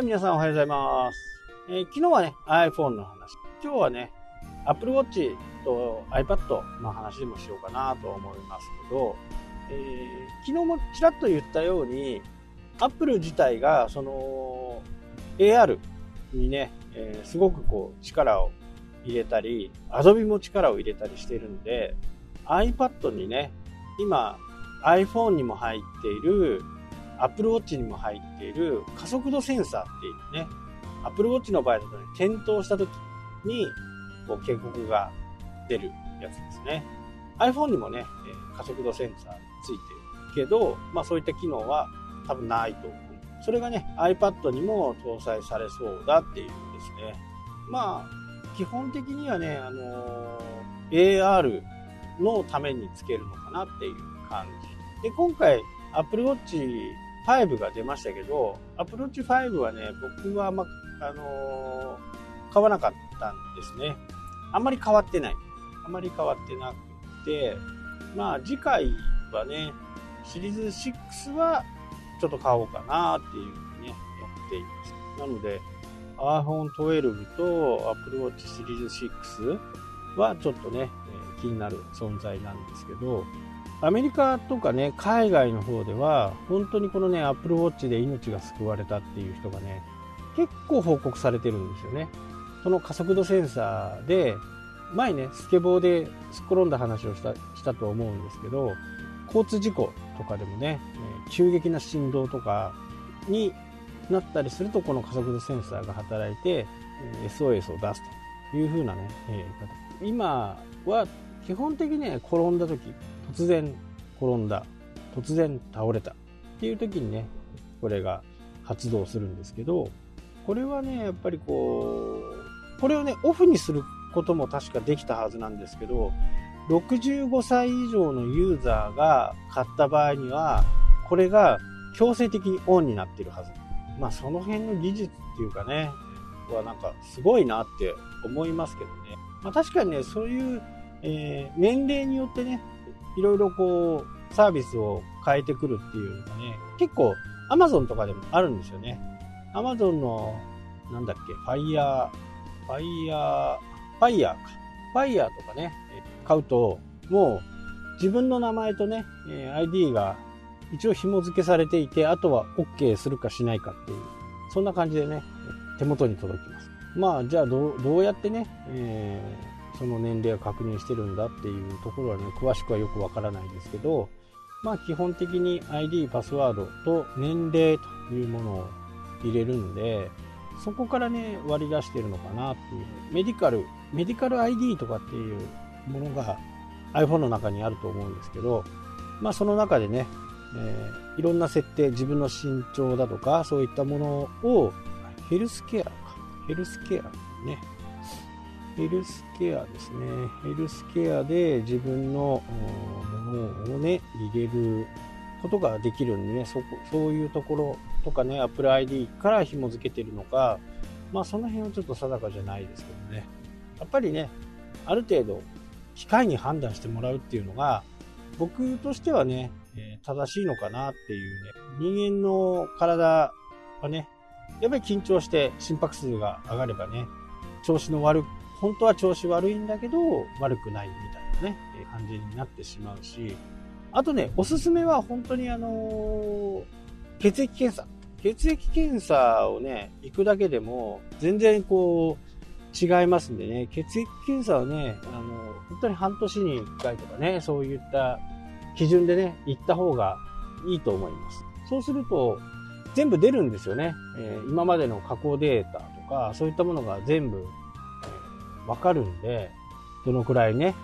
はい、皆さんおはようございます。えー昨日はね、iPhone の話。今日はね、Apple Watch と iPad の話でもしようかなと思いますけど、えー昨日もちらっと言ったように、Apple 自体が、その、AR にね、えーすごくこう、力を入れたり、Adobe も力を入れたりしているんで、iPad にね、今、iPhone にも入っている Apple Watch にも入っている加速度センサーっていうね、Apple Watch の場合だとね、転倒した時にこう警告が出るやつですね。iPhone にもね、加速度センサーついてるけど、まあそういった機能は多分ないと思う。それがね、iPad にも搭載されそうだっていうですね。まあ、基本的にはね、あのー AR のためにつけるのかなっていう感じ。で、今回 Apple Watch 5が出ましたけど、Apple Watch 5はね、僕はあんま、あのー買わなかったんですね。あんまり変わってない。あまり変わってなくて、まあ次回はね、シリーズ6はちょっと買おうかなっていうふうにね、やっています。なので、iPhone 12と Apple Watch シリーズ6はちょっとね、気になる存在なんですけど、アメリカとかね、海外の方では、本当にこのね、Apple Watch で命が救われたっていう人がね、結構報告されてるんですよね。その加速度センサーで、前ね、スケボーで突っ転んだ話をしたしたと思うんですけど、交通事故とかでもね、急激な振動とかになったりすると、この加速度センサーが働いて、SOS を出すという風なね、今は基本的にね、転んだ時、突然転んだ、突然倒れたっていう時にね、これが発動するんですけど、これはね、やっぱりこう、これをね、オフにすることも確かできたはずなんですけど、65歳以上のユーザーが買った場合には、これが強制的にオンになってるはず。まあその辺の技術っていうかね、はなんかすごいなって思いますけどね。まあ確かにね、そういう、えー年齢によってね、いろいろこう、サービスを変えてくるっていうのがね、結構 Amazon とかでもあるんですよね。Amazon の、なんだっけ、Fire、Fire、Fire か。Fire とかね、買うと、もう自分の名前とね、ID が一応紐付けされていて、あとは OK するかしないかっていう、そんな感じでね、手元に届きます。まあ、じゃあどう、どうやってね、えーその年齢を確認してるんだっていうところはね、詳しくはよくわからないんですけど、まあ基本的に ID、パスワードと年齢というものを入れるんで、そこからね、割り出してるのかなっていう。メディカル、メディカル ID とかっていうものが iPhone の中にあると思うんですけど、まあその中でね、えーいろんな設定、自分の身長だとか、そういったものを、ヘルスケアか。ヘルスケアね。ヘルスケアですね。ヘルスケアで自分のものをね、入れることができるんでね、そこ、そういうところとかね、Apple ID から紐付けてるのか、まあその辺はちょっと定かじゃないですけどね。やっぱりね、ある程度、機械に判断してもらうっていうのが、僕としてはね、え正しいのかなっていうね、人間の体はね、やっぱり緊張して心拍数が上がればね、調子の悪く、本当は調子悪いんだけど、悪くないみたいなね、感じになってしまうし、あとね、おすすめは本当にあのー血液検査。血液検査をね、行くだけでも、全然こう、違いますんでね、血液検査はね、あの、本当に半年に1回とかね、そういった基準でね、行った方がいいと思います。そうすると、全部出るんですよね。えー今までの加工データとか、そういったものが全部、わかるんで、どのくらいね、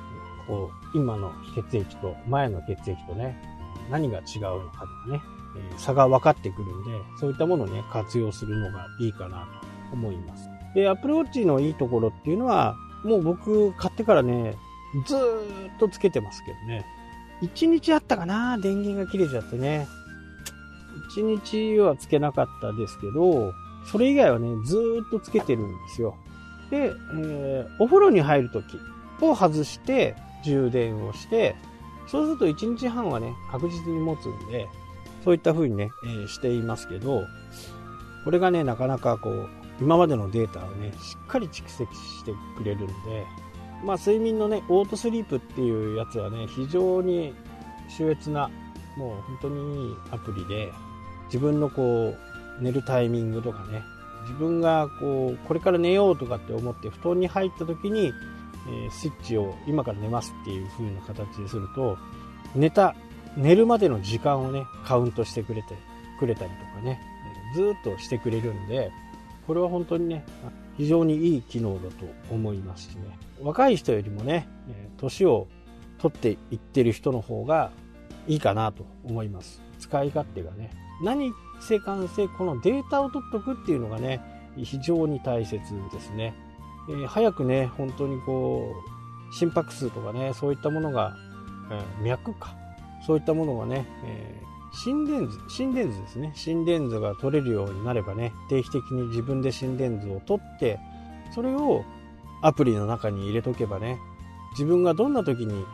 こう、今の血液と前の血液とね、何が違うのかとかね、え差が分かってくるんで、そういったものをね、活用するのがいいかなと思います。で、Apple Watch のいいところっていうのは、もう僕買ってからね、ずーっとつけてますけどね。1日あったかな？電源が切れちゃってね。1日はつけなかったですけど、それ以外はね、ずーっとつけてるんですよ。で、えーお風呂に入るときを外して充電をして、そうすると1日半はね、確実に持つんで、そういった風にね、えーしていますけど、これがね、なかなかこう、今までのデータをね、しっかり蓄積してくれるんで、まあ、睡眠のね、オートスリープっていうやつはね、非常に秀逸な、もう本当にいいアプリで、自分のこう、寝るタイミングとかね、自分がこう、これから寝ようとかって思って布団に入った時に、え、スイッチを今から寝ますっていう風な形ですると、寝た、寝るまでの時間をね、カウントしてくれて、くれたりとかね、ずっとしてくれるんで、これは本当にね、非常にいい機能だと思いますしね。若い人よりもね、年を取っていってる人の方がいいかなと思います。使い勝手がね。何せかんせこのデータを取っとくっていうのがね、非常に大切ですね。えー、早くね、本当にこう、心拍数とかね、そういったものが、えー、脈か、そういったものがね、えー、心電図、心電図ですね。心電図が取れるようになればね、定期的に自分で心電図を取って、それをアプリの中に入れとけばね、自分がどんな時に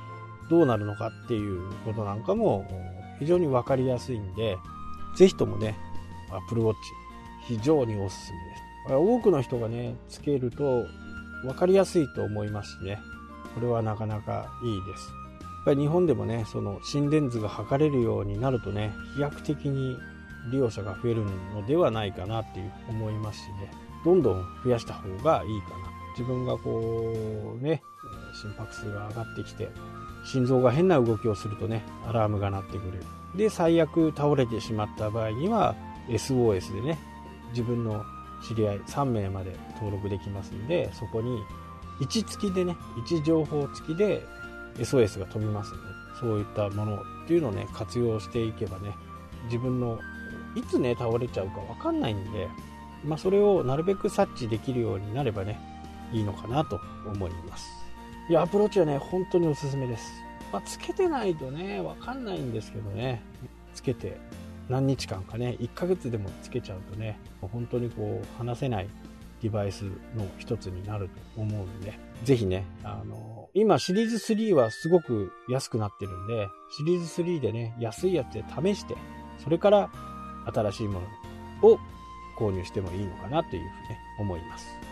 どうなるのかっていうことなんかも非常にわかりやすいんで、ぜひともね、Apple Watch 非常におすすめです。多くの人がね、つけると分かりやすいと思いますしね、これはなかなかいいです。やっぱり日本でもね、その心電図が測れるようになるとね、飛躍的に利用者が増えるのではないかなっていう思いますしね、どんどん増やした方がいいかな。自分がこうね、心拍数が上がってきて、心臓が変な動きをするとね、アラームが鳴ってくる。で、最悪倒れてしまった場合には、SOS でね、自分の知り合い3名まで登録できますんで、そこに位置付きでね、位置情報付きで SOS が飛びますので、そういったものっていうのをね、活用していけばね、自分のいつね、倒れちゃうかわかんないんで、まあ、それをなるべく察知できるようになればね、いいのかなと思います。いや、アプローチはね、本当におすすめです。まあ、つけてないとね、わかんないんですけどね、つけて何日間かね、1ヶ月でもつけちゃうとね、本当にこう、離せないデバイスの一つになると思うんで、ぜひね、あの、今シリーズ3はすごく安くなってるんで、シリーズ3でね、安いやつで試して、それから新しいものを購入してもいいのかなというふうに、ね、思います。